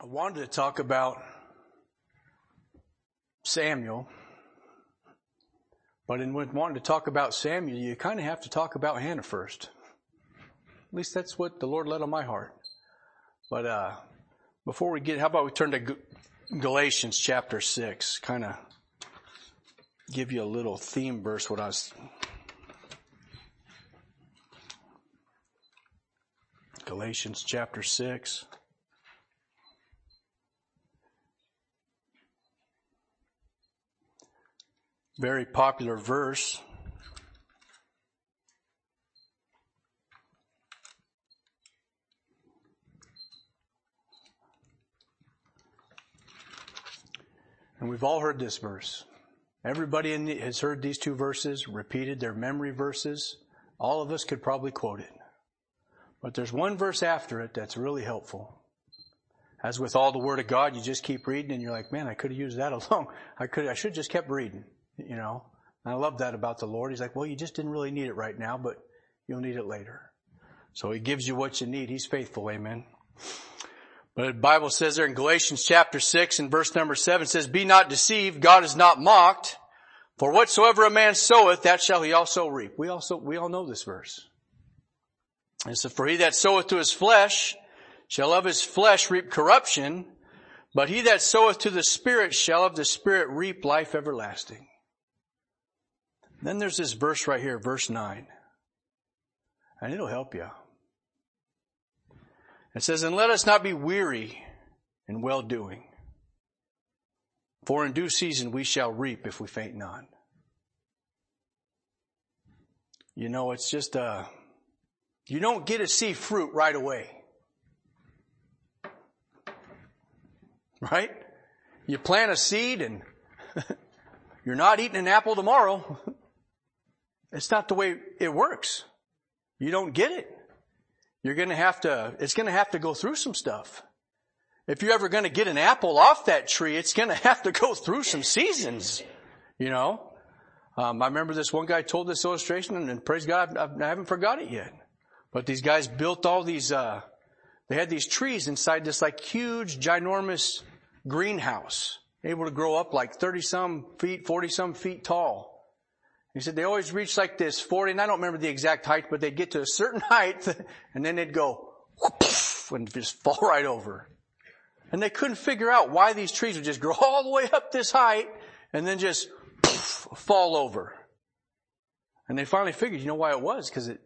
I wanted to talk about Samuel, but in wanting to talk about Samuel, you kind of have to talk about Hannah first. At least that's what the Lord led on my heart. But uh, before we get, how about we turn to Galatians chapter 6, kind of give you a little theme verse what I was Galatians chapter 6. Very popular verse. And we've all heard this verse. Everybody the, has heard these two verses, repeated their memory verses. All of us could probably quote it. But there's one verse after it that's really helpful. As with all the Word of God, you just keep reading and you're like, man, I could have used that alone. I could, I should just kept reading, you know. And I love that about the Lord. He's like, well, you just didn't really need it right now, but you'll need it later. So He gives you what you need. He's faithful. Amen. But the Bible says there in Galatians chapter 6 and verse number 7 says, Be not deceived, God is not mocked, for whatsoever a man soweth, that shall he also reap. We also, we all know this verse. And so for he that soweth to his flesh shall of his flesh reap corruption, but he that soweth to the Spirit shall of the Spirit reap life everlasting. Then there's this verse right here, verse 9. And it'll help you. It says, And let us not be weary in well doing. For in due season we shall reap if we faint not. You know, it's just, uh, you don't get to see fruit right away. Right? You plant a seed and you're not eating an apple tomorrow. It's not the way it works. You don't get it. You're going to have to, it's going to have to go through some stuff. If you're ever going to get an apple off that tree, it's going to have to go through some seasons, you know. Um, I remember this one guy told this illustration, and, and praise God, I've, I have not forgot it yet. But these guys built all these. Uh, they had these trees inside this like huge, ginormous greenhouse, able to grow up like thirty some feet, forty some feet tall. He said they always reach like this 40, and I don't remember the exact height, but they'd get to a certain height and then they'd go and just fall right over. And they couldn't figure out why these trees would just grow all the way up this height and then just fall over. And they finally figured, you know why it was? Because it,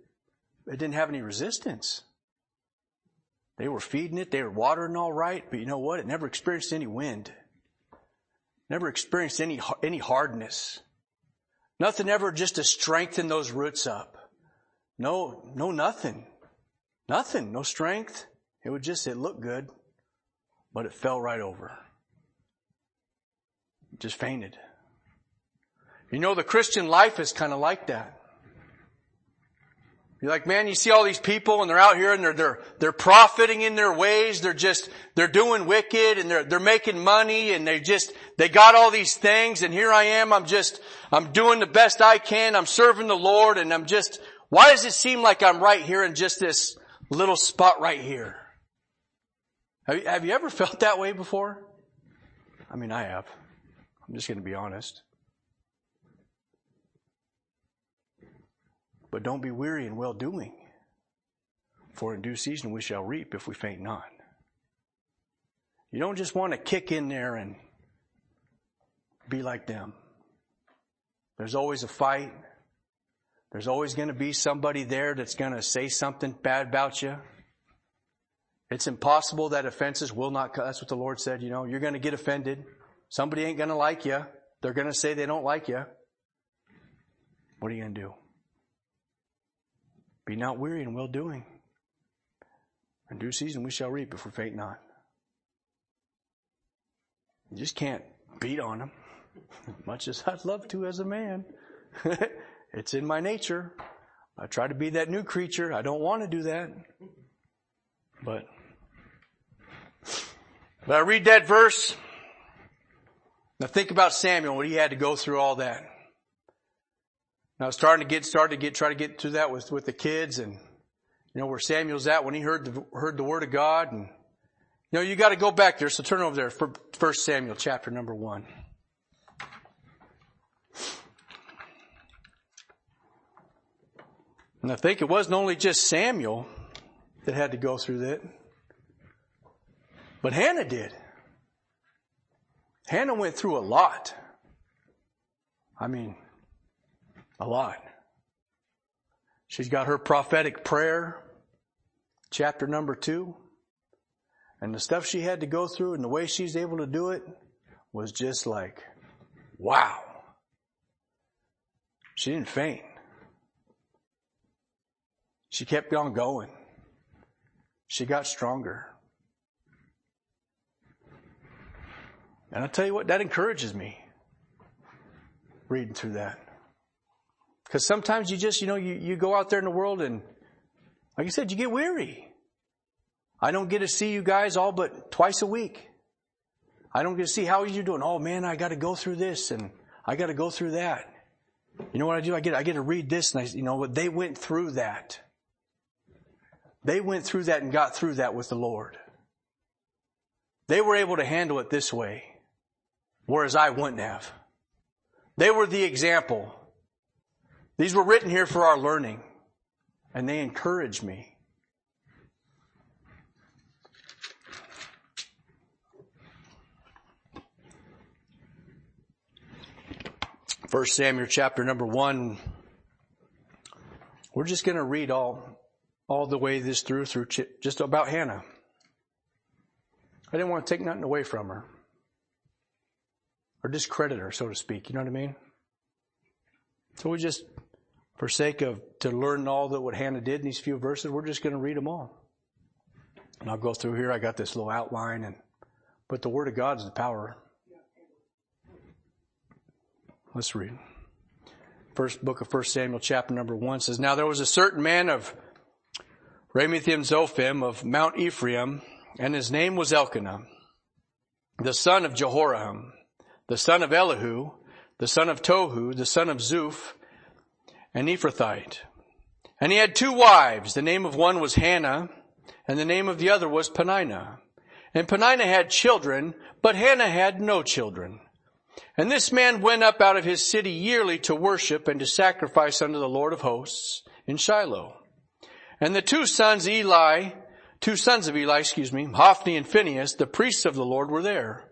it didn't have any resistance. They were feeding it, they were watering all right, but you know what? It never experienced any wind. Never experienced any, any hardness. Nothing ever just to strengthen those roots up. No, no, nothing. Nothing. No strength. It would just, it looked good, but it fell right over. Just fainted. You know, the Christian life is kind of like that. You're like, man, you see all these people and they're out here and they're, they're, they're profiting in their ways. They're just, they're doing wicked and they're, they're making money and they just, they got all these things and here I am. I'm just, I'm doing the best I can. I'm serving the Lord and I'm just, why does it seem like I'm right here in just this little spot right here? Have you, have you ever felt that way before? I mean, I have. I'm just going to be honest. But don't be weary in well doing, for in due season we shall reap if we faint not. You don't just want to kick in there and be like them. There's always a fight. There's always going to be somebody there that's going to say something bad about you. It's impossible that offenses will not, that's what the Lord said, you know, you're going to get offended. Somebody ain't going to like you. They're going to say they don't like you. What are you going to do? Be not weary in well doing. In due season we shall reap if we faint not. You just can't beat on them, much as I'd love to as a man. it's in my nature. I try to be that new creature. I don't want to do that. But, but I read that verse. Now think about Samuel, what he had to go through all that. Now starting to get, started to get, try to get through that with, with the kids and, you know, where Samuel's at when he heard the, heard the word of God and You know, you got to go back there. So turn over there for First Samuel chapter number one. And I think it wasn't only just Samuel that had to go through that, but Hannah did. Hannah went through a lot. I mean, a lot. She's got her prophetic prayer, chapter number two. And the stuff she had to go through and the way she's able to do it was just like, wow. She didn't faint. She kept on going. She got stronger. And I'll tell you what, that encourages me reading through that. Because sometimes you just, you know, you, you go out there in the world and, like I said, you get weary. I don't get to see you guys all but twice a week. I don't get to see how you're doing. Oh man, I got to go through this and I got to go through that. You know what I do? I get, I get to read this and I, you know what? They went through that. They went through that and got through that with the Lord. They were able to handle it this way, whereas I wouldn't have. They were the example. These were written here for our learning, and they encourage me. First Samuel chapter number one. We're just going to read all, all the way this through, through just about Hannah. I didn't want to take nothing away from her or discredit her, so to speak. You know what I mean? So we just, for sake of to learn all that what Hannah did in these few verses, we're just going to read them all. And I'll go through here. I got this little outline, and but the Word of God is the power Let's read. First book of First Samuel, chapter number one says, Now there was a certain man of Ramathaim Zophim of Mount Ephraim, and his name was Elkanah, the son of Jeroham, the son of Elihu, the son of Tohu, the son of Zuph, an Ephrathite. And he had two wives. The name of one was Hannah, and the name of the other was Peninnah. And Peninnah had children, but Hannah had no children. And this man went up out of his city yearly to worship and to sacrifice unto the Lord of hosts in Shiloh. And the two sons Eli, two sons of Eli, excuse me, Hophni and Phinehas, the priests of the Lord were there.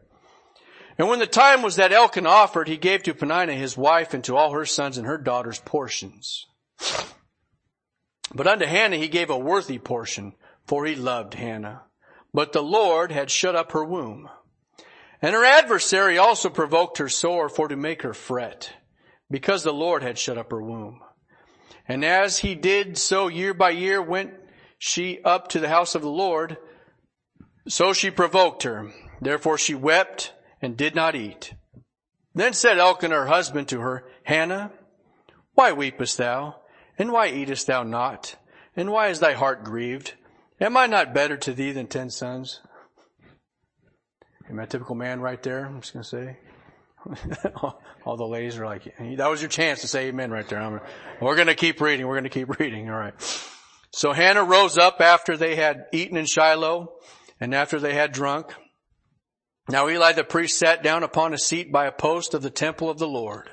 And when the time was that Elkanah offered, he gave to Peninnah his wife and to all her sons and her daughters portions. But unto Hannah he gave a worthy portion, for he loved Hannah. But the Lord had shut up her womb. And her adversary also provoked her sore for to make her fret, because the Lord had shut up her womb. And as he did so year by year went she up to the house of the Lord, so she provoked her. Therefore she wept and did not eat. Then said Elkanah her husband to her, Hannah, why weepest thou? And why eatest thou not? And why is thy heart grieved? Am I not better to thee than ten sons? Am I a typical man right there? I'm just going to say. All the ladies are like, that was your chance to say amen right there. I'm, we're going to keep reading. We're going to keep reading. All right. So Hannah rose up after they had eaten in Shiloh and after they had drunk. Now Eli the priest sat down upon a seat by a post of the temple of the Lord.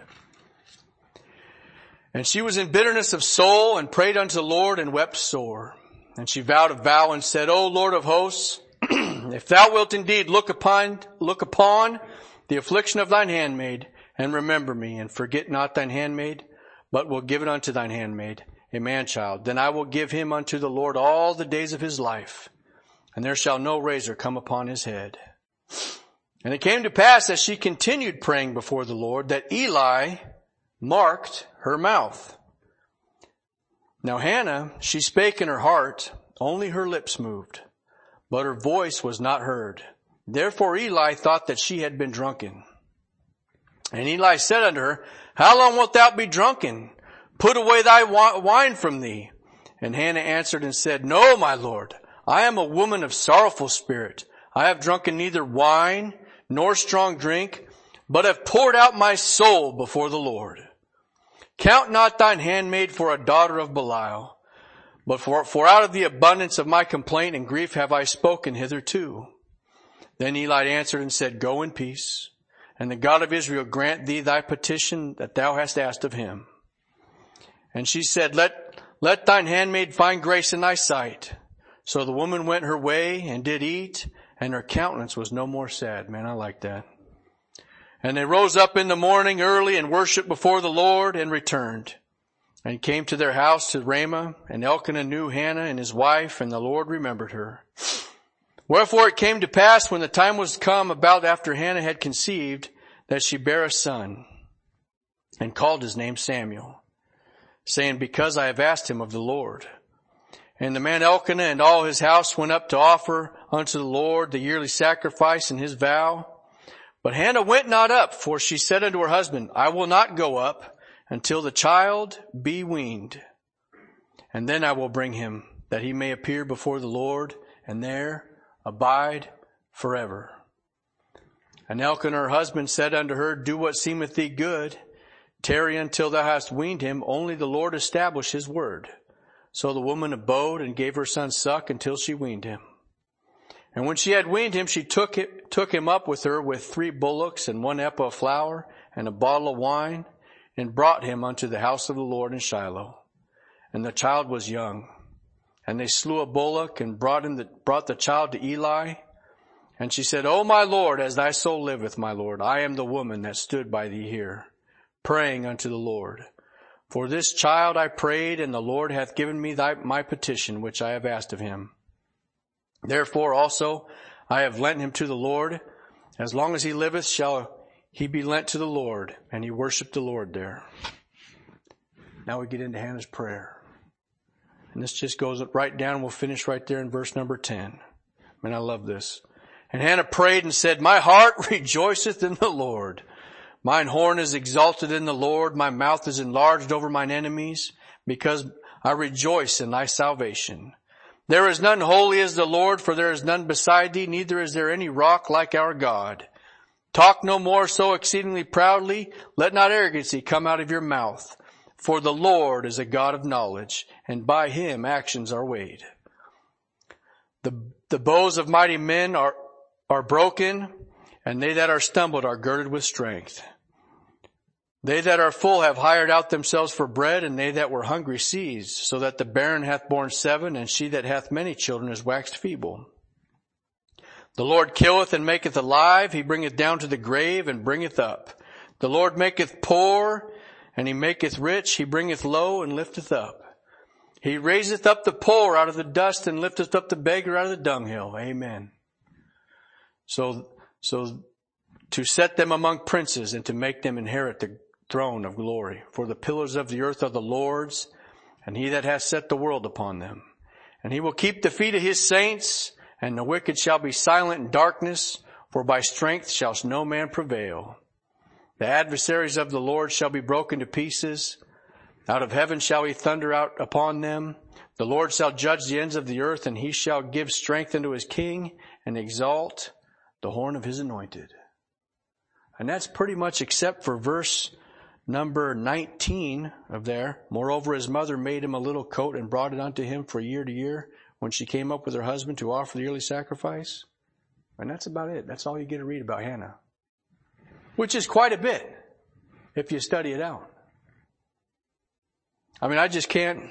And she was in bitterness of soul and prayed unto the Lord and wept sore. And she vowed a vow and said, O Lord of hosts, if thou wilt indeed look upon, look upon the affliction of thine handmaid and remember me and forget not thine handmaid, but will give it unto thine handmaid, a man child, then I will give him unto the Lord all the days of his life, and there shall no razor come upon his head. And it came to pass as she continued praying before the Lord that Eli marked her mouth. Now Hannah, she spake in her heart, only her lips moved but her voice was not heard. Therefore Eli thought that she had been drunken. And Eli said unto her, How long wilt thou be drunken? Put away thy wine from thee. And Hannah answered and said, No, my Lord, I am a woman of sorrowful spirit. I have drunken neither wine nor strong drink, but have poured out my soul before the Lord. Count not thine handmaid for a daughter of Belial. But for, for out of the abundance of my complaint and grief have I spoken hitherto. Then Eli answered and said, Go in peace, and the God of Israel grant thee thy petition that thou hast asked of him. And she said, Let, let thine handmaid find grace in thy sight. So the woman went her way and did eat, and her countenance was no more sad. Man, I like that. And they rose up in the morning early and worshiped before the Lord and returned and came to their house to Ramah and Elkanah knew Hannah and his wife and the Lord remembered her. Wherefore it came to pass when the time was come about after Hannah had conceived that she bare a son and called his name Samuel saying, because I have asked him of the Lord. And the man Elkanah and all his house went up to offer unto the Lord the yearly sacrifice and his vow. But Hannah went not up, for she said unto her husband, I will not go up until the child be weaned. And then I will bring him that he may appear before the Lord and there abide forever. And Elkanah her husband said unto her, Do what seemeth thee good. Tarry until thou hast weaned him, only the Lord establish his word. So the woman abode and gave her son suck until she weaned him. And when she had weaned him, she took, it, took him up with her with three bullocks and one ephah of flour and a bottle of wine and brought him unto the house of the Lord in Shiloh. And the child was young. And they slew a bullock and brought, him the, brought the child to Eli. And she said, O my Lord, as thy soul liveth, my Lord, I am the woman that stood by thee here praying unto the Lord. For this child I prayed, and the Lord hath given me thy, my petition which I have asked of him. Therefore also I have lent him to the Lord. As long as he liveth shall he be lent to the Lord. And he worshiped the Lord there. Now we get into Hannah's prayer. And this just goes right down. We'll finish right there in verse number 10. Man, I love this. And Hannah prayed and said, My heart rejoiceth in the Lord. Mine horn is exalted in the Lord. My mouth is enlarged over mine enemies because I rejoice in thy salvation. There is none holy as the Lord, for there is none beside thee, neither is there any rock like our God. Talk no more so exceedingly proudly. Let not arrogancy come out of your mouth. For the Lord is a God of knowledge, and by him actions are weighed. The, the bows of mighty men are, are broken, and they that are stumbled are girded with strength. They that are full have hired out themselves for bread, and they that were hungry seized, so that the barren hath borne seven, and she that hath many children is waxed feeble. The Lord killeth and maketh alive, he bringeth down to the grave and bringeth up. The Lord maketh poor, and he maketh rich, he bringeth low and lifteth up. He raiseth up the poor out of the dust and lifteth up the beggar out of the dunghill. Amen. So, so to set them among princes and to make them inherit the throne of glory. For the pillars of the earth are the Lord's, and he that hath set the world upon them. And he will keep the feet of his saints, and the wicked shall be silent in darkness, for by strength shall no man prevail. The adversaries of the Lord shall be broken to pieces. Out of heaven shall he thunder out upon them. The Lord shall judge the ends of the earth, and he shall give strength unto his king, and exalt the horn of his anointed. And that's pretty much except for verse number 19 of there. Moreover, his mother made him a little coat and brought it unto him for year to year when she came up with her husband to offer the yearly sacrifice. And that's about it. That's all you get to read about Hannah. Which is quite a bit if you study it out. I mean, I just can't.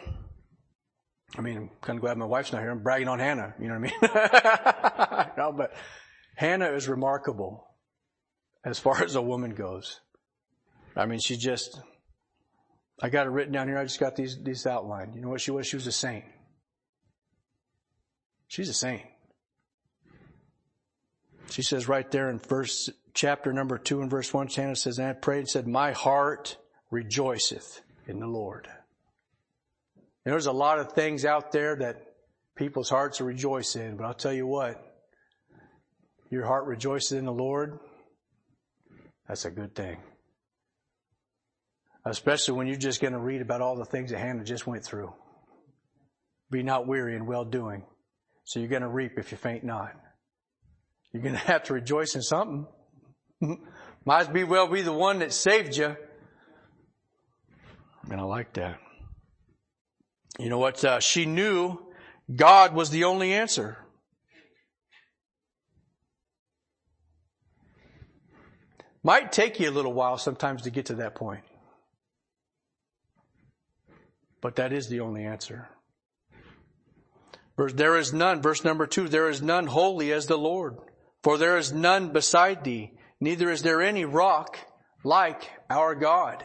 I mean, I'm kind of glad my wife's not here. I'm bragging on Hannah. You know what I mean? no, but Hannah is remarkable as far as a woman goes. I mean, she just, I got it written down here. I just got these, these outlined. You know what she was? She was a saint. She's a saint. She says right there in verse, chapter number two and verse one, Hannah says, and I prayed and said, my heart rejoiceth in the Lord. And there's a lot of things out there that people's hearts rejoice in, but I'll tell you what, your heart rejoices in the Lord. That's a good thing especially when you're just going to read about all the things that Hannah just went through. Be not weary in well doing. So you're going to reap if you faint not. You're going to have to rejoice in something. Might as well be the one that saved you. And I like that. You know what? Uh, she knew God was the only answer. Might take you a little while sometimes to get to that point. But that is the only answer. Verse, there is none, verse number two, there is none holy as the Lord, for there is none beside thee, neither is there any rock like our God.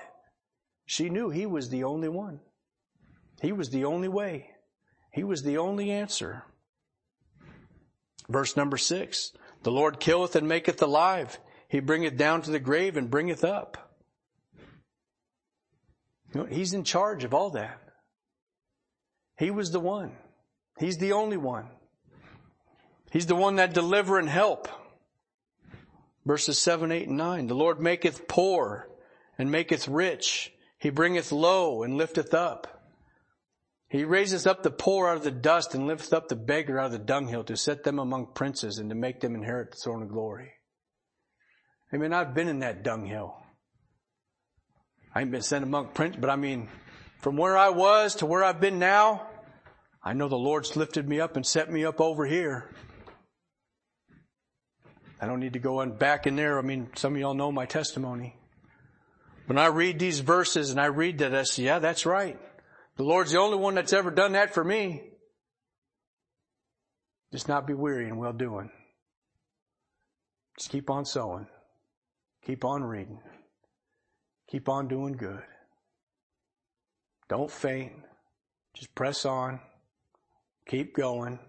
She knew he was the only one. He was the only way. He was the only answer. Verse number six, the Lord killeth and maketh alive. He bringeth down to the grave and bringeth up. You know, he's in charge of all that. He was the one. He's the only one. He's the one that deliver and help. Verses 7, 8, and 9. The Lord maketh poor and maketh rich. He bringeth low and lifteth up. He raises up the poor out of the dust and lifteth up the beggar out of the dunghill to set them among princes and to make them inherit the throne of glory. I mean, I've been in that dunghill. I ain't been sent among princes, but I mean, from where I was to where I've been now, I know the Lord's lifted me up and set me up over here. I don't need to go on back in there. I mean, some of y'all know my testimony. When I read these verses and I read that, I say, yeah, that's right. The Lord's the only one that's ever done that for me. Just not be weary in well doing. Just keep on sowing. Keep on reading. Keep on doing good. Don't faint. Just press on. Keep going.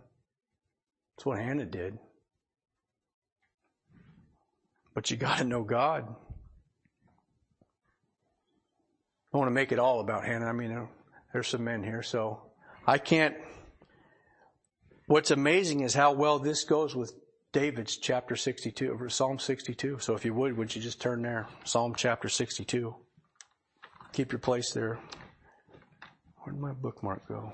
That's what Hannah did. But you got to know God. I want to make it all about Hannah. I mean, uh, there's some men here, so I can't. What's amazing is how well this goes with David's chapter 62, over Psalm 62. So if you would, would you just turn there? Psalm chapter 62. Keep your place there. Where'd my bookmark go?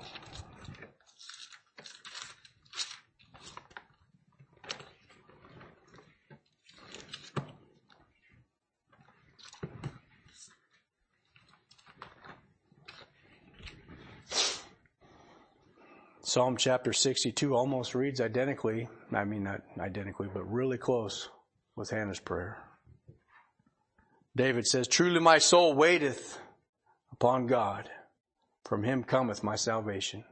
Psalm chapter 62 almost reads identically. I mean, not identically, but really close with Hannah's prayer. David says, Truly my soul waiteth upon God. From him cometh my salvation.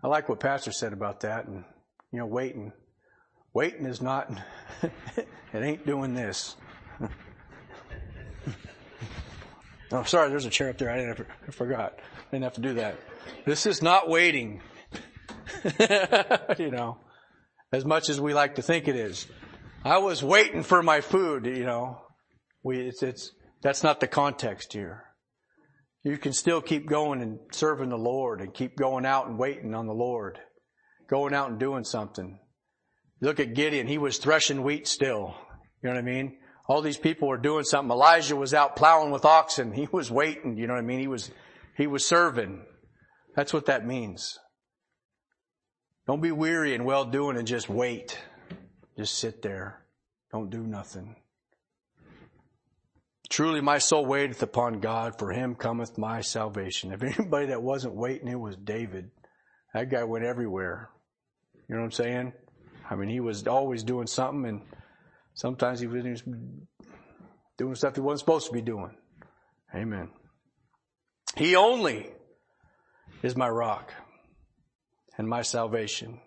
I like what Pastor said about that and, you know, waiting. Waiting is not, it ain't doing this. oh, sorry, there's a chair up there. I didn't, I forgot. I didn't have to do that. This is not waiting. you know, as much as we like to think it is. I was waiting for my food, you know. We, it's, it's, that's not the context here. You can still keep going and serving the Lord and keep going out and waiting on the Lord. Going out and doing something. Look at Gideon. He was threshing wheat still. You know what I mean? All these people were doing something. Elijah was out plowing with oxen. He was waiting. You know what I mean? He was, he was serving. That's what that means. Don't be weary and well doing and just wait. Just sit there. Don't do nothing. Truly my soul waiteth upon God, for him cometh my salvation. If anybody that wasn't waiting, it was David. That guy went everywhere. You know what I'm saying? I mean, he was always doing something and sometimes he was doing stuff he wasn't supposed to be doing. Amen. He only is my rock and my salvation.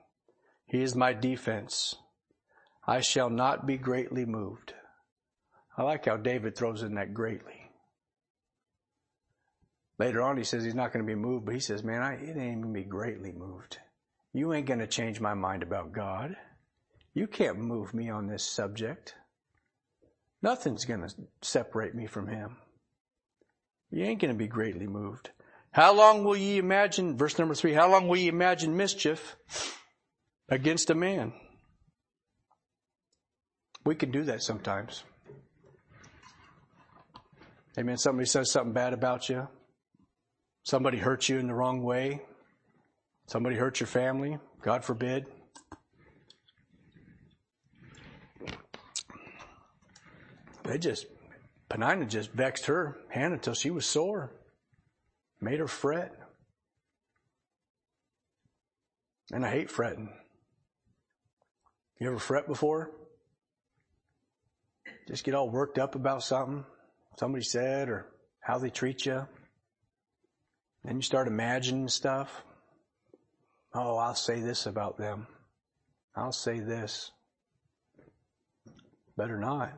He is my defense. I shall not be greatly moved. I like how David throws in that greatly. Later on, he says he's not going to be moved, but he says, man, I, it ain't going to be greatly moved. You ain't going to change my mind about God. You can't move me on this subject. Nothing's going to separate me from him. You ain't going to be greatly moved. How long will ye imagine, verse number three, how long will ye imagine mischief against a man? We can do that sometimes. Amen. Somebody says something bad about you. Somebody hurts you in the wrong way. Somebody hurts your family. God forbid. They just, Peninnah just vexed her, hand until she was sore made her fret. And I hate fretting. You ever fret before? just get all worked up about something somebody said or how they treat you. Then you start imagining stuff. Oh, I'll say this about them. I'll say this. Better not.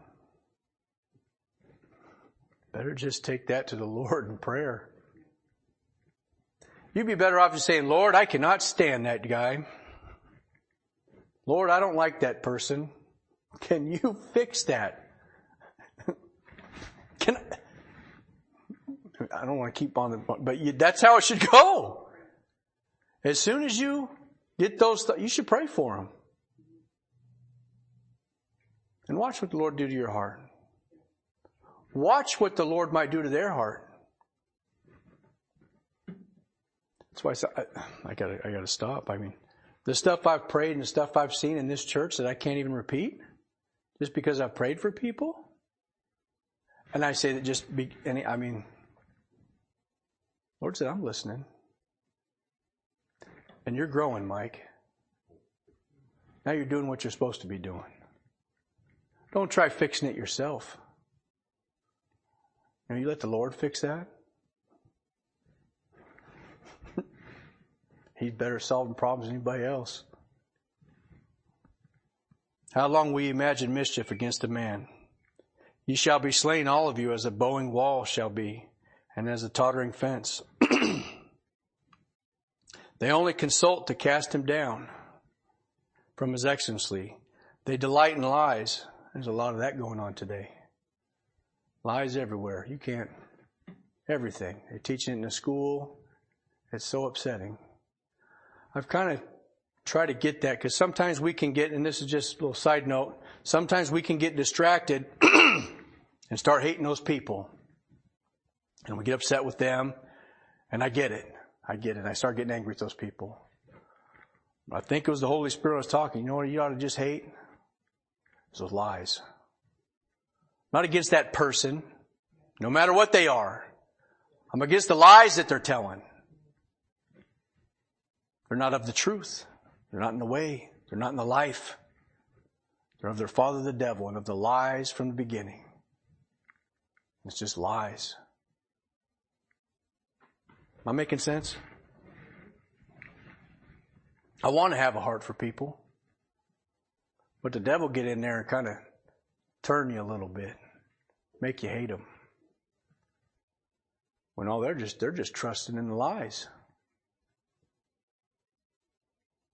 Better just take that to the Lord in prayer. You'd be better off just saying, Lord, I cannot stand that guy. Lord, I don't like that person. Can you fix that? Can I, I don't want to keep on the, but you, that's how it should go. As soon as you get those, th- you should pray for them. And watch what the Lord do to your heart. Watch what the Lord might do to their heart. That's why I, I, I gotta, gotta stop. I mean, the stuff I've prayed and the stuff I've seen in this church that I can't even repeat, just because I've prayed for people. And I say that just be, any, I mean, Lord said, I'm listening. And you're growing, Mike. Now you're doing what you're supposed to be doing. Don't try fixing it yourself. Now you let the Lord fix that. He's better solving problems than anybody else. How long will you imagine mischief against a man? Ye shall be slain, all of you, as a bowing wall shall be, and as a tottering fence. they only consult to cast him down from his excellency. They delight in lies. There's a lot of that going on today. Lies everywhere. You can't, everything. They're teaching it in the school. It's so upsetting. I've kind of tried to get that because sometimes we can get, and this is just a little side note, sometimes we can get distracted and start hating those people and we get upset with them. And I get it. I get it. I start getting angry with those people. I think it was the Holy Spirit I was talking. You know what you ought to just hate? It's those lies. Not against that person, no matter what they are. I'm against the lies that they're telling. They're not of the truth. They're not in the way. They're not in the life. They're of their father the devil and of the lies from the beginning. It's just lies. Am I making sense? I want to have a heart for people. But the devil get in there and kind of turn you a little bit, make you hate them. When all they're just they're just trusting in the lies.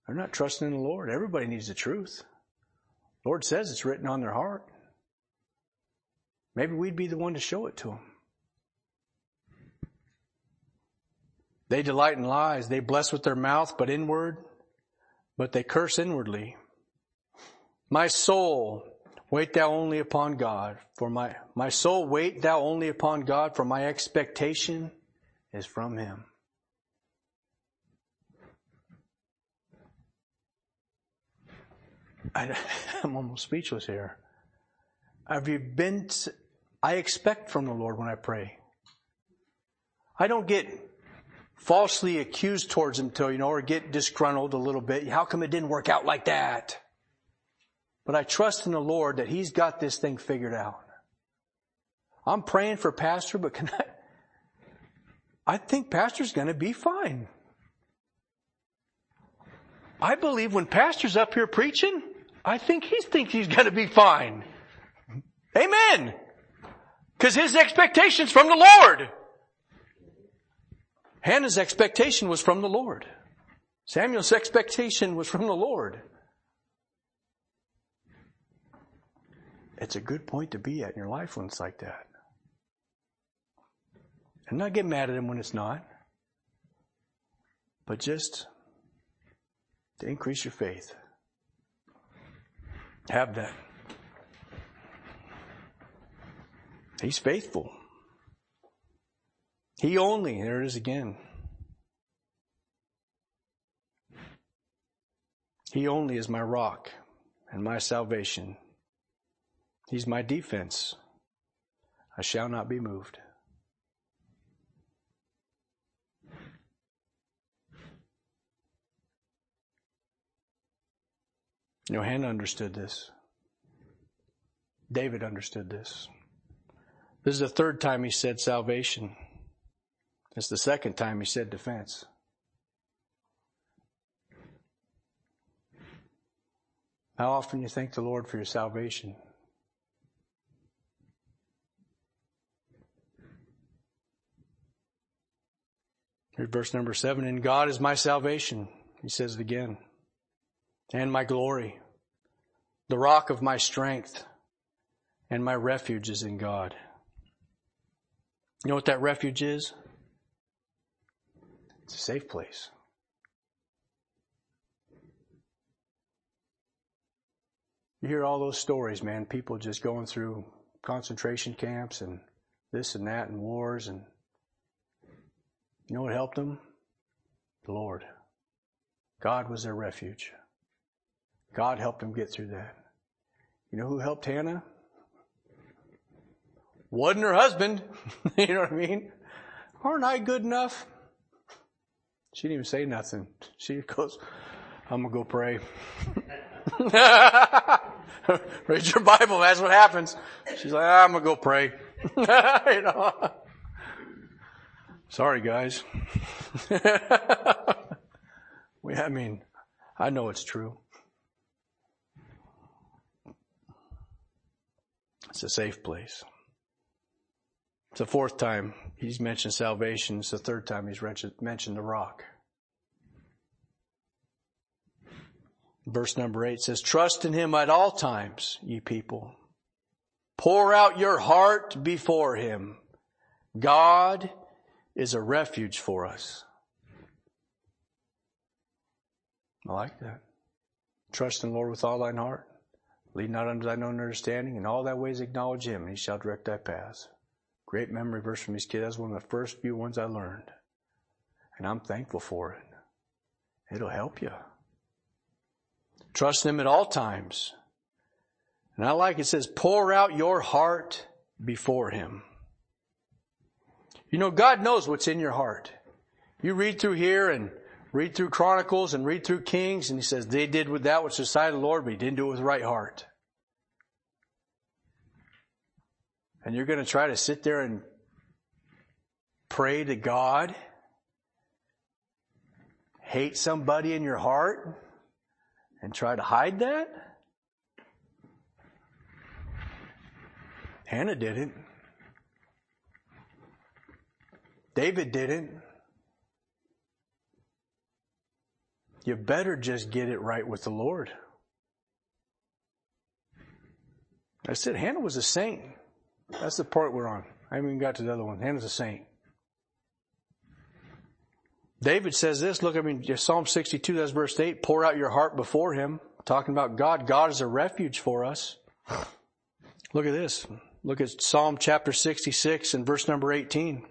They're not trusting in the Lord. Everybody needs the truth. Lord says it's written on their heart. Maybe we'd be the one to show it to them. They delight in lies. They bless with their mouth, but inward, but they curse inwardly. My soul, wait thou only upon God, for my, my soul, wait thou only upon God, for my expectation is from Him. I, am almost speechless here. Have you been, to, I expect from the Lord when I pray. I don't get falsely accused towards him till, you know, or get disgruntled a little bit. How come it didn't work out like that? But I trust in the Lord that he's got this thing figured out. I'm praying for pastor, but can I, I think pastor's gonna be fine. I believe when pastor's up here preaching, I think he thinks he's gonna be fine. Amen. Cause his expectation's from the Lord. Hannah's expectation was from the Lord. Samuel's expectation was from the Lord. It's a good point to be at in your life when it's like that. And not get mad at him when it's not. But just to increase your faith. Have that. He's faithful. He only, there it is again. He only is my rock and my salvation. He's my defense. I shall not be moved. Hannah understood this. David understood this. This is the third time he said salvation. It's the second time he said defense. How often you thank the Lord for your salvation? Here's verse number seven. And God is my salvation. He says it again. And my glory. The rock of my strength. And my refuge is in God. You know what that refuge is? It's a safe place. You hear all those stories, man. People just going through concentration camps and this and that and wars and you know what helped them? The Lord. God was their refuge. God helped them get through that. You know who helped Hannah? Wasn't her husband. you know what I mean? Aren't I good enough? She didn't even say nothing. She goes, I'm gonna go pray. Read your Bible, that's what happens. She's like, I'm gonna go pray. you know? Sorry guys. we, I mean, I know it's true. It's a safe place. It's the fourth time he's mentioned salvation. It's the third time he's mentioned the rock. Verse number eight says, trust in him at all times, ye people. Pour out your heart before him. God is a refuge for us. I like that. Trust in the Lord with all thine heart. Lead not unto thine own understanding. In all thy ways acknowledge him, and he shall direct thy paths. Great memory verse from these kids. That's one of the first few ones I learned. And I'm thankful for it. It'll help you. Trust Him at all times. And I like it says, pour out your heart before Him. You know, God knows what's in your heart. You read through here and read through Chronicles and read through Kings, and He says, they did with that which the sight of the Lord, but He didn't do it with the right heart. and you're going to try to sit there and pray to God, hate somebody in your heart, and try to hide that? Hannah didn't. David didn't. You better just get it right with the Lord. I said Hannah was a saint. That's the part we're on. I haven't even got to the other one. Hannah's a saint. David says this, look, I mean, Psalm 62, that's verse 8, pour out your heart before him, talking about God. God is a refuge for us. Look at this. Look at Psalm chapter 66 and verse number 18.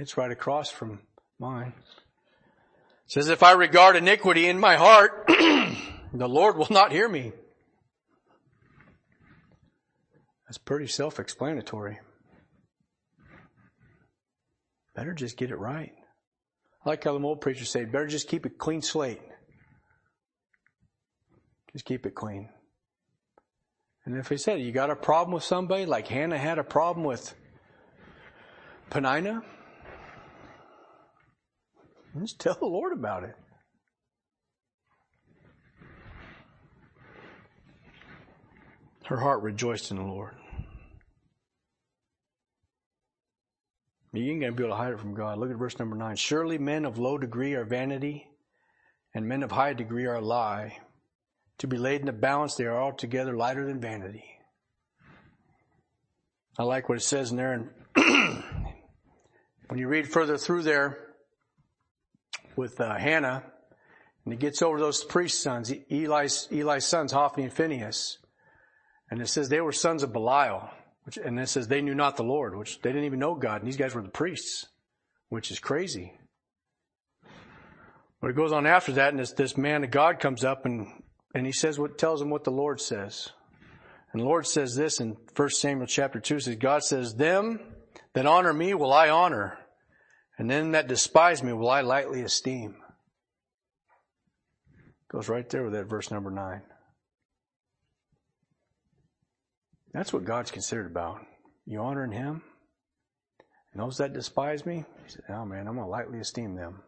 It's right across from mine. It says, if I regard iniquity in my heart, the Lord will not hear me. That's pretty self-explanatory. Better just get it right. I like how the old preacher said, better just keep a clean slate. Just keep it clean. And if he said, you got a problem with somebody, like Hannah had a problem with Peninnah, just tell the Lord about it. Her heart rejoiced in the Lord. You ain't going to be able to hide it from God. Look at verse number nine. Surely men of low degree are vanity, and men of high degree are lie. To be laid in the balance, they are altogether lighter than vanity. I like what it says in there. And when you read further through there with uh, Hannah, and he gets over those priest sons, Eli's, Eli's sons, Hophni and Phinehas. and it says they were sons of Belial. Which, and it says they knew not the Lord, which they didn't even know God. And these guys were the priests, which is crazy. But it goes on after that, and this, this man of God comes up and, and he says what tells him what the Lord says. And the Lord says this in 1 Samuel chapter 2 says, God says, Them that honor me will I honor, and them that despise me will I lightly esteem. Goes right there with that verse number 9. That's what God's considered about. You honoring Him? And those that despise me, He said, oh man, I'm to lightly esteem them.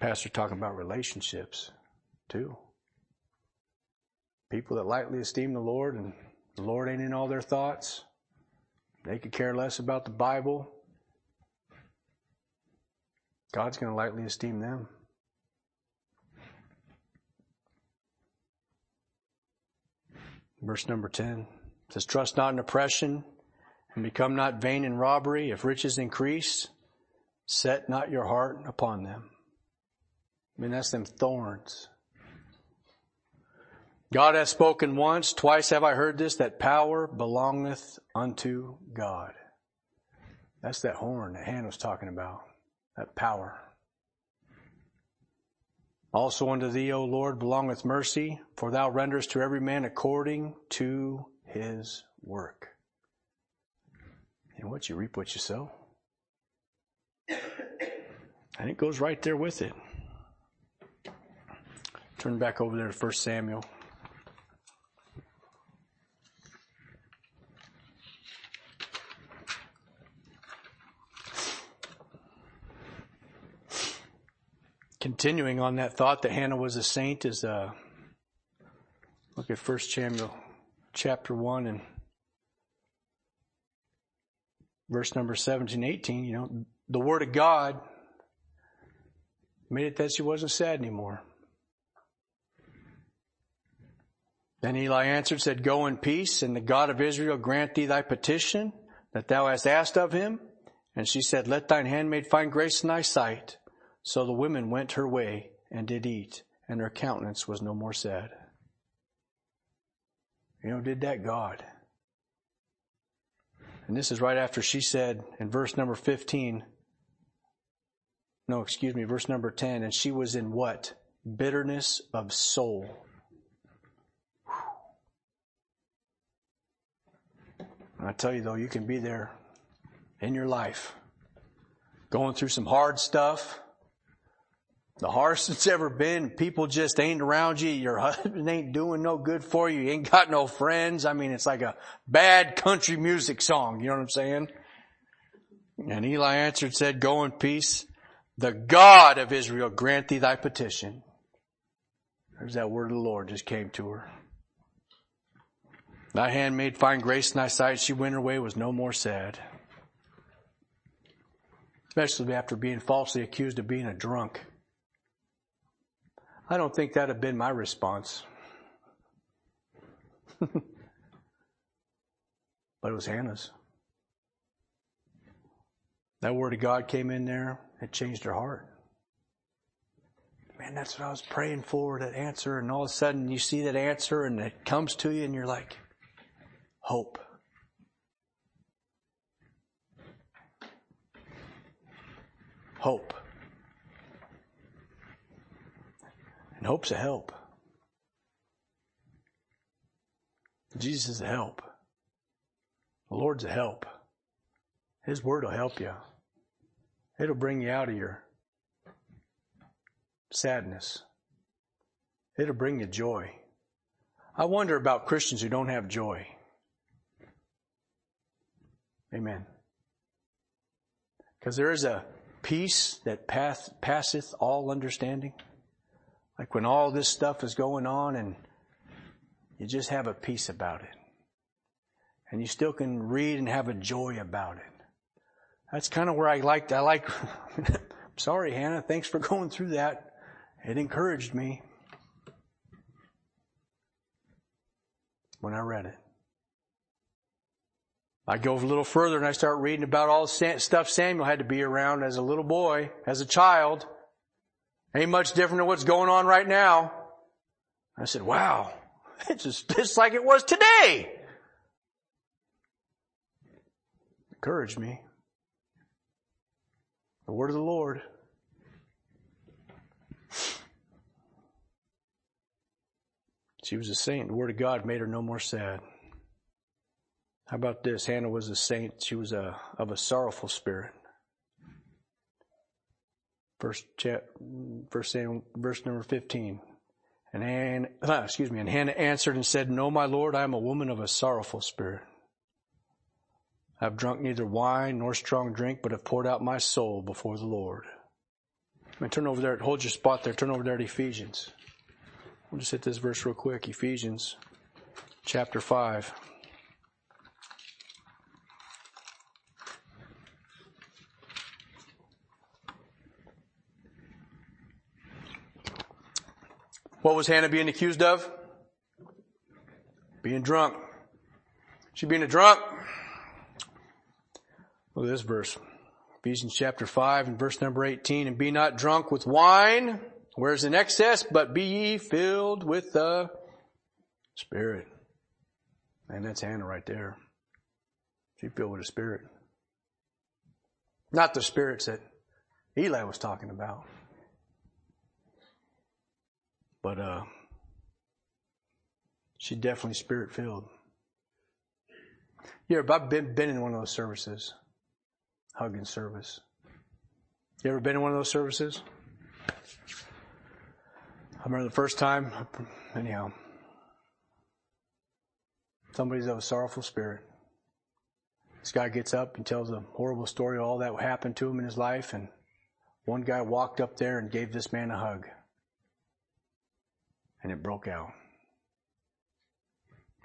Pastor talking about relationships too. People that lightly esteem the Lord and the Lord ain't in all their thoughts. They could care less about the Bible. God's going to lightly esteem them. Verse number 10 says, Trust not in oppression and become not vain in robbery. If riches increase, set not your heart upon them. I mean, that's them thorns. God hath spoken once, twice have I heard this, that power belongeth unto God. That's that horn that Hannah was talking about. That power. Also unto thee, O Lord, belongeth mercy, for thou renderest to every man according to his work. And what you reap what you sow. And it goes right there with it. Turn back over there to 1 Samuel. Continuing on that thought that Hannah was a saint is uh, look at 1 Samuel chapter 1 and verse number 17, 18. You know, the word of God made it that she wasn't sad anymore. Then Eli answered, said, Go in peace, and the God of Israel grant thee thy petition that thou hast asked of him. And she said, Let thine handmaid find grace in thy sight. So the women went her way and did eat, and her countenance was no more sad. You know, did that God? And this is right after she said in verse number 15, no, excuse me, verse number 10, and she was in what? Bitterness of soul. I tell you though, you can be there in your life, going through some hard stuff, the hardest it's ever been. People just ain't around you. Your husband ain't doing no good for you. You ain't got no friends. I mean, it's like a bad country music song. You know what I'm saying? And Eli answered, said, go in peace. The God of Israel grant thee thy petition. There's that word of the Lord just came to her. Thy handmaid find grace in thy sight. She went her way, was no more sad. Especially after being falsely accused of being a drunk. I don't think that'd have been my response. but it was Hannah's. That word of God came in there, it changed her heart. Man, that's what I was praying for, that answer, and all of a sudden you see that answer and it comes to you and you're like, hope. Hope. And hope's a help. Jesus is a help. The Lord's a help. His word will help you. It'll bring you out of your sadness. It'll bring you joy. I wonder about Christians who don't have joy. Amen. Because there is a peace that pass, passeth all understanding. Like when all this stuff is going on and you just have a peace about it. And you still can read and have a joy about it. That's kind of where I liked, I like, sorry Hannah, thanks for going through that. It encouraged me when I read it. I go a little further and I start reading about all the stuff Samuel had to be around as a little boy, as a child. Ain't much different than what's going on right now. I said, wow, it's just, it's like it was today. Encouraged me. The word of the Lord. She was a saint. The word of God made her no more sad. How about this? Hannah was a saint. She was a, of a sorrowful spirit. First, chap, verse, verse number 15. And uh, excuse me, and Hannah answered and said, No, my Lord, I am a woman of a sorrowful spirit. I have drunk neither wine nor strong drink, but have poured out my soul before the Lord. Mean, turn over there, hold your spot there, turn over there to Ephesians. We'll just hit this verse real quick. Ephesians chapter 5. What was Hannah being accused of? Being drunk. She being a drunk. Look at this verse. Ephesians chapter 5 and verse number 18. And be not drunk with wine, whereas in excess, but be ye filled with the Spirit. And that's Hannah right there. She filled with the Spirit. Not the spirits that Eli was talking about. But uh, she definitely spirit filled. You ever been, been in one of those services, hugging service. You ever been in one of those services? I remember the first time, anyhow, somebody's of a sorrowful spirit. This guy gets up and tells a horrible story of all that happened to him in his life, and one guy walked up there and gave this man a hug and it broke out.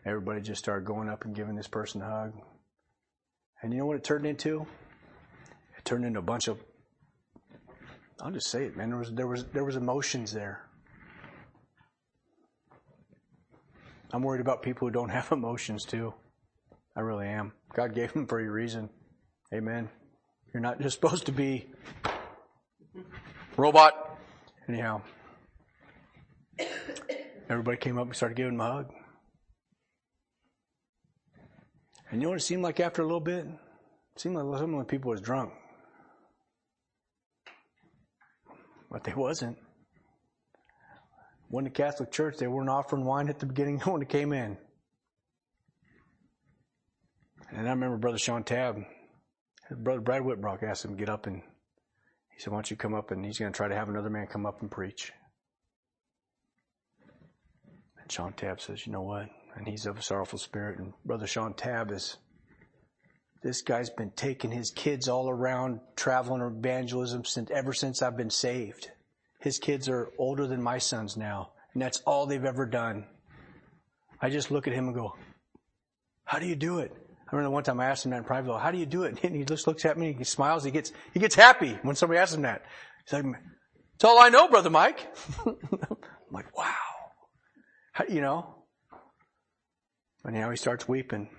Everybody just started going up and giving this person a hug. And you know what it turned into? It turned into a bunch of I'll just say it, man. There was there was there was emotions there. I'm worried about people who don't have emotions too. I really am. God gave them for a reason. Amen. You're not just supposed to be robot. Anyhow, Everybody came up and started giving him a hug. And you know what it seemed like after a little bit? It seemed like some of the people was drunk. But they wasn't. When the Catholic Church, they weren't offering wine at the beginning when it came in. And I remember Brother Sean Tabb, brother Brad Whitbrock asked him to get up and he said, why don't you come up and he's going to try to have another man come up and preach. Sean Tabb says, you know what? And he's of a sorrowful spirit. And Brother Sean Tabb is, this guy's been taking his kids all around traveling evangelism since, ever since I've been saved. His kids are older than my sons now. And that's all they've ever done. I just look at him and go, how do you do it? I remember one time I asked him that in private, how do you do it? And he just looks at me, he smiles, he gets, he gets happy when somebody asks him that. He's like, it's all I know, brother Mike. I'm like, wow. You know? And now he starts weeping.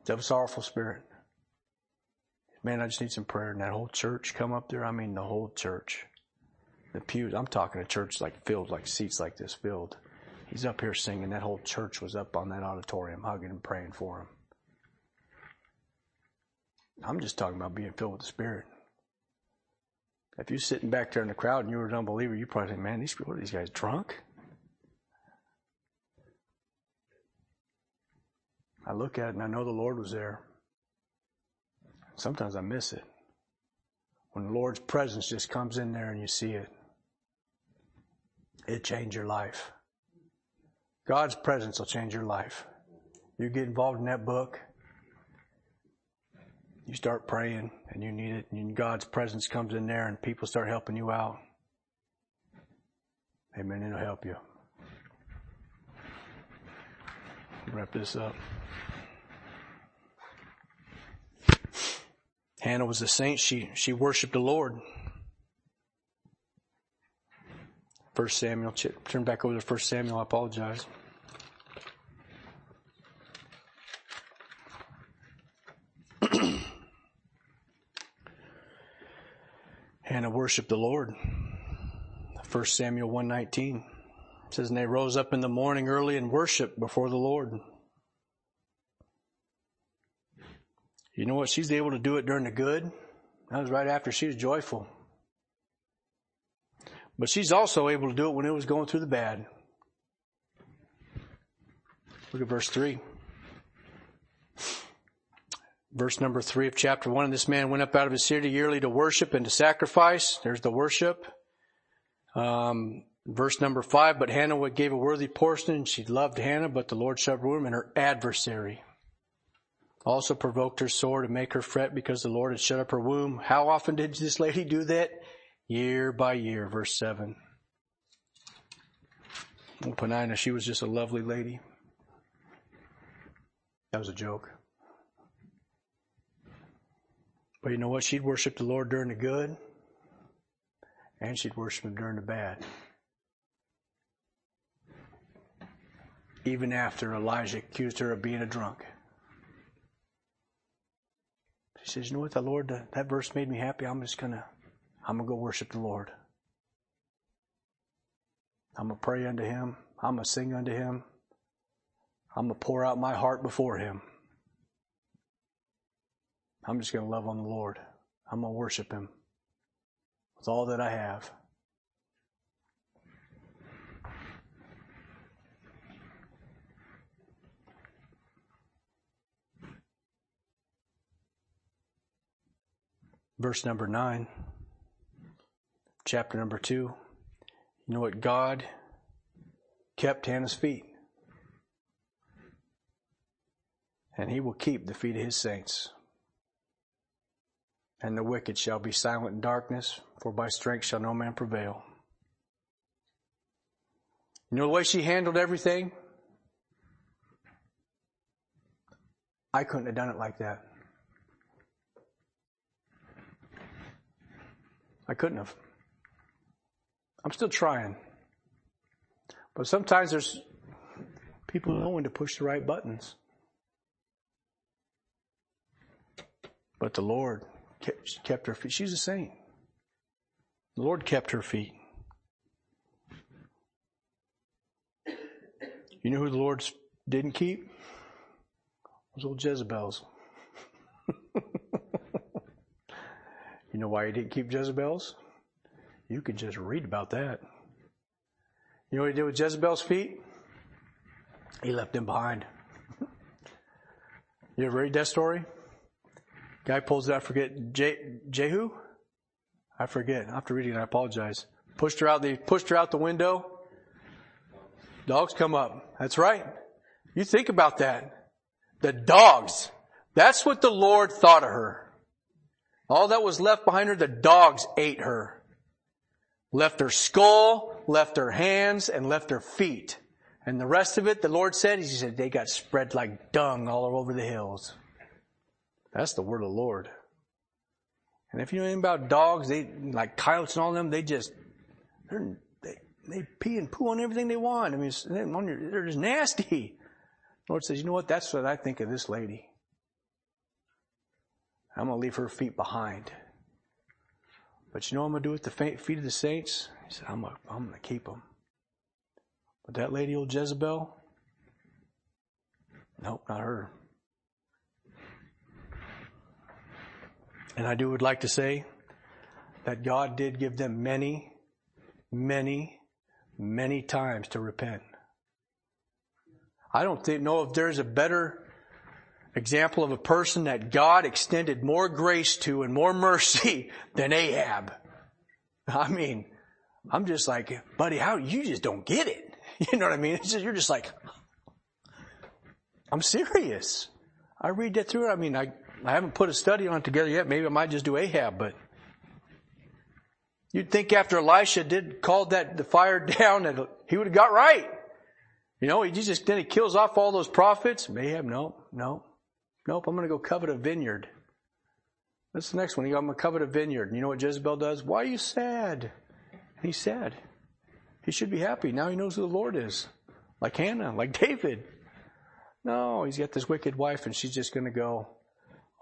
It's a sorrowful spirit. Man, I just need some prayer. And that whole church come up there. I mean, the whole church. The pews. I'm talking a church like filled, like seats like this filled. He's up here singing. That whole church was up on that auditorium, hugging and praying for him. I'm just talking about being filled with the Spirit. If you're sitting back there in the crowd and you were an unbeliever, you probably think, man, these people, are these guys drunk? I look at it and I know the Lord was there. Sometimes I miss it. When the Lord's presence just comes in there and you see it, it change your life. God's presence will change your life. You get involved in that book, you start praying and you need it, and God's presence comes in there and people start helping you out. Amen. It'll help you. Wrap this up. Hannah was a saint. She, she worshiped the Lord. First Samuel, turn back over to First Samuel. I apologize. Hannah worshiped the Lord. First Samuel 119 says, And they rose up in the morning early and worshiped before the Lord. You know what? She's able to do it during the good. That was right after she was joyful. But she's also able to do it when it was going through the bad. Look at verse 3. Verse number 3 of chapter 1. And this man went up out of his city yearly to worship and to sacrifice. There's the worship. Um, Verse number five, but Hannah gave a worthy portion and she loved Hannah, but the Lord shut her womb and her adversary also provoked her sore to make her fret because the Lord had shut up her womb. How often did this lady do that? Year by year, verse seven. Well, Peninnah, she was just a lovely lady. That was a joke. But you know what? She'd worship the Lord during the good, and she'd worship Him during the bad. Even after Elijah accused her of being a drunk. She says, you know what? The Lord, that verse made me happy. I'm just going to, I'm going to go worship the Lord. I'm going to pray unto Him. I'm going to sing unto Him. I'm going to pour out my heart before Him. I'm just going to love on the Lord. I'm going to worship Him with all that I have. Verse number 9, chapter number 2. You know what? God kept Hannah's feet. And he will keep the feet of his saints. And the wicked shall be silent in darkness, for by strength shall no man prevail. You know the way she handled everything? I couldn't have done it like that. I couldn't have. I'm still trying. But sometimes there's people knowing to push the right buttons. But the Lord kept, kept her feet. She's a saint. The Lord kept her feet. You know who the Lord didn't keep? Those old Jezebels. You know why he didn't keep Jezebel's? You could just read about that. You know what he did with Jezebel's feet? He left them behind. you ever read that story? Guy pulls it, I forget, Je- Jehu? I forget. After reading it, I apologize. Pushed her out the, pushed her out the window. Dogs come up. That's right. You think about that. The dogs. That's what the Lord thought of her. All that was left behind her, the dogs ate her. Left her skull, left her hands, and left her feet. And the rest of it, the Lord said, He said, they got spread like dung all over the hills. That's the word of the Lord. And if you know anything about dogs, they, like coyotes and all them, they just, they, they pee and poo on everything they want. I mean, they're just nasty. The Lord says, you know what? That's what I think of this lady. I'm going to leave her feet behind. But you know I'm going to do with the feet of the saints? He said, I'm going, to, I'm going to keep them. But that lady, old Jezebel, nope, not her. And I do would like to say that God did give them many, many, many times to repent. I don't think, know if there's a better example of a person that God extended more grace to and more mercy than Ahab. I mean, I'm just like, buddy, how you just don't get it. You know what I mean? Just, you're just like, I'm serious. I read that through. I mean, I, I haven't put a study on it together yet. Maybe I might just do Ahab, but you'd think after Elisha did called that the fire down that he would have got right. You know, he just then he kills off all those prophets. Ahab, no, no. Nope, I'm going to go covet a vineyard. That's the next one. I'm going to covet a vineyard. And you know what Jezebel does? Why are you sad? And he's sad. He should be happy. Now he knows who the Lord is. Like Hannah, like David. No, he's got this wicked wife and she's just going to go,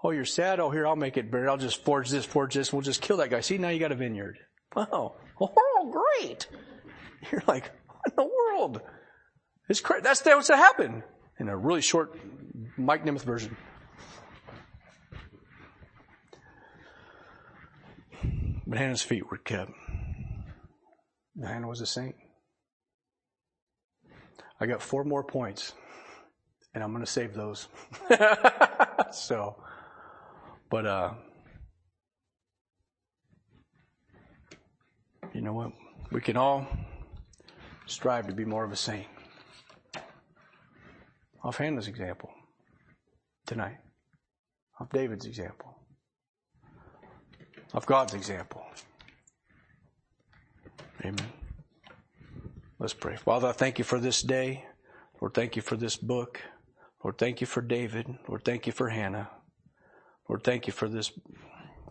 Oh, you're sad? Oh, here, I'll make it better. I'll just forge this, forge this, and we'll just kill that guy. See, now you got a vineyard. Wow. Oh, great. You're like, what in the world? It's crazy. That's, that's what happened in a really short Mike Nimeth version. But Hannah's feet were kept. Hannah was a saint. I got four more points, and I'm going to save those. so, but, uh, you know what? We can all strive to be more of a saint. Off Hannah's example tonight. Of David's example. Of God's example. Amen. Let's pray. Father, I thank you for this day. Lord, thank you for this book. Lord, thank you for David. Lord, thank you for Hannah. Lord, thank you for this,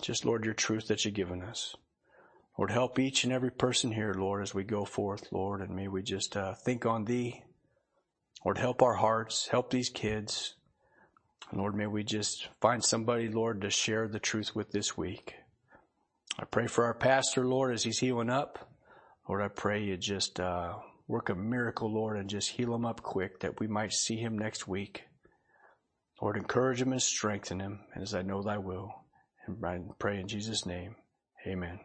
just Lord, your truth that you've given us. Lord, help each and every person here, Lord, as we go forth, Lord, and may we just uh, think on Thee. Lord, help our hearts, help these kids. Lord, may we just find somebody, Lord, to share the truth with this week. I pray for our pastor, Lord, as he's healing up. Lord, I pray you just uh, work a miracle, Lord, and just heal him up quick that we might see him next week. Lord, encourage him and strengthen him, as I know thy will. And I pray in Jesus' name, amen.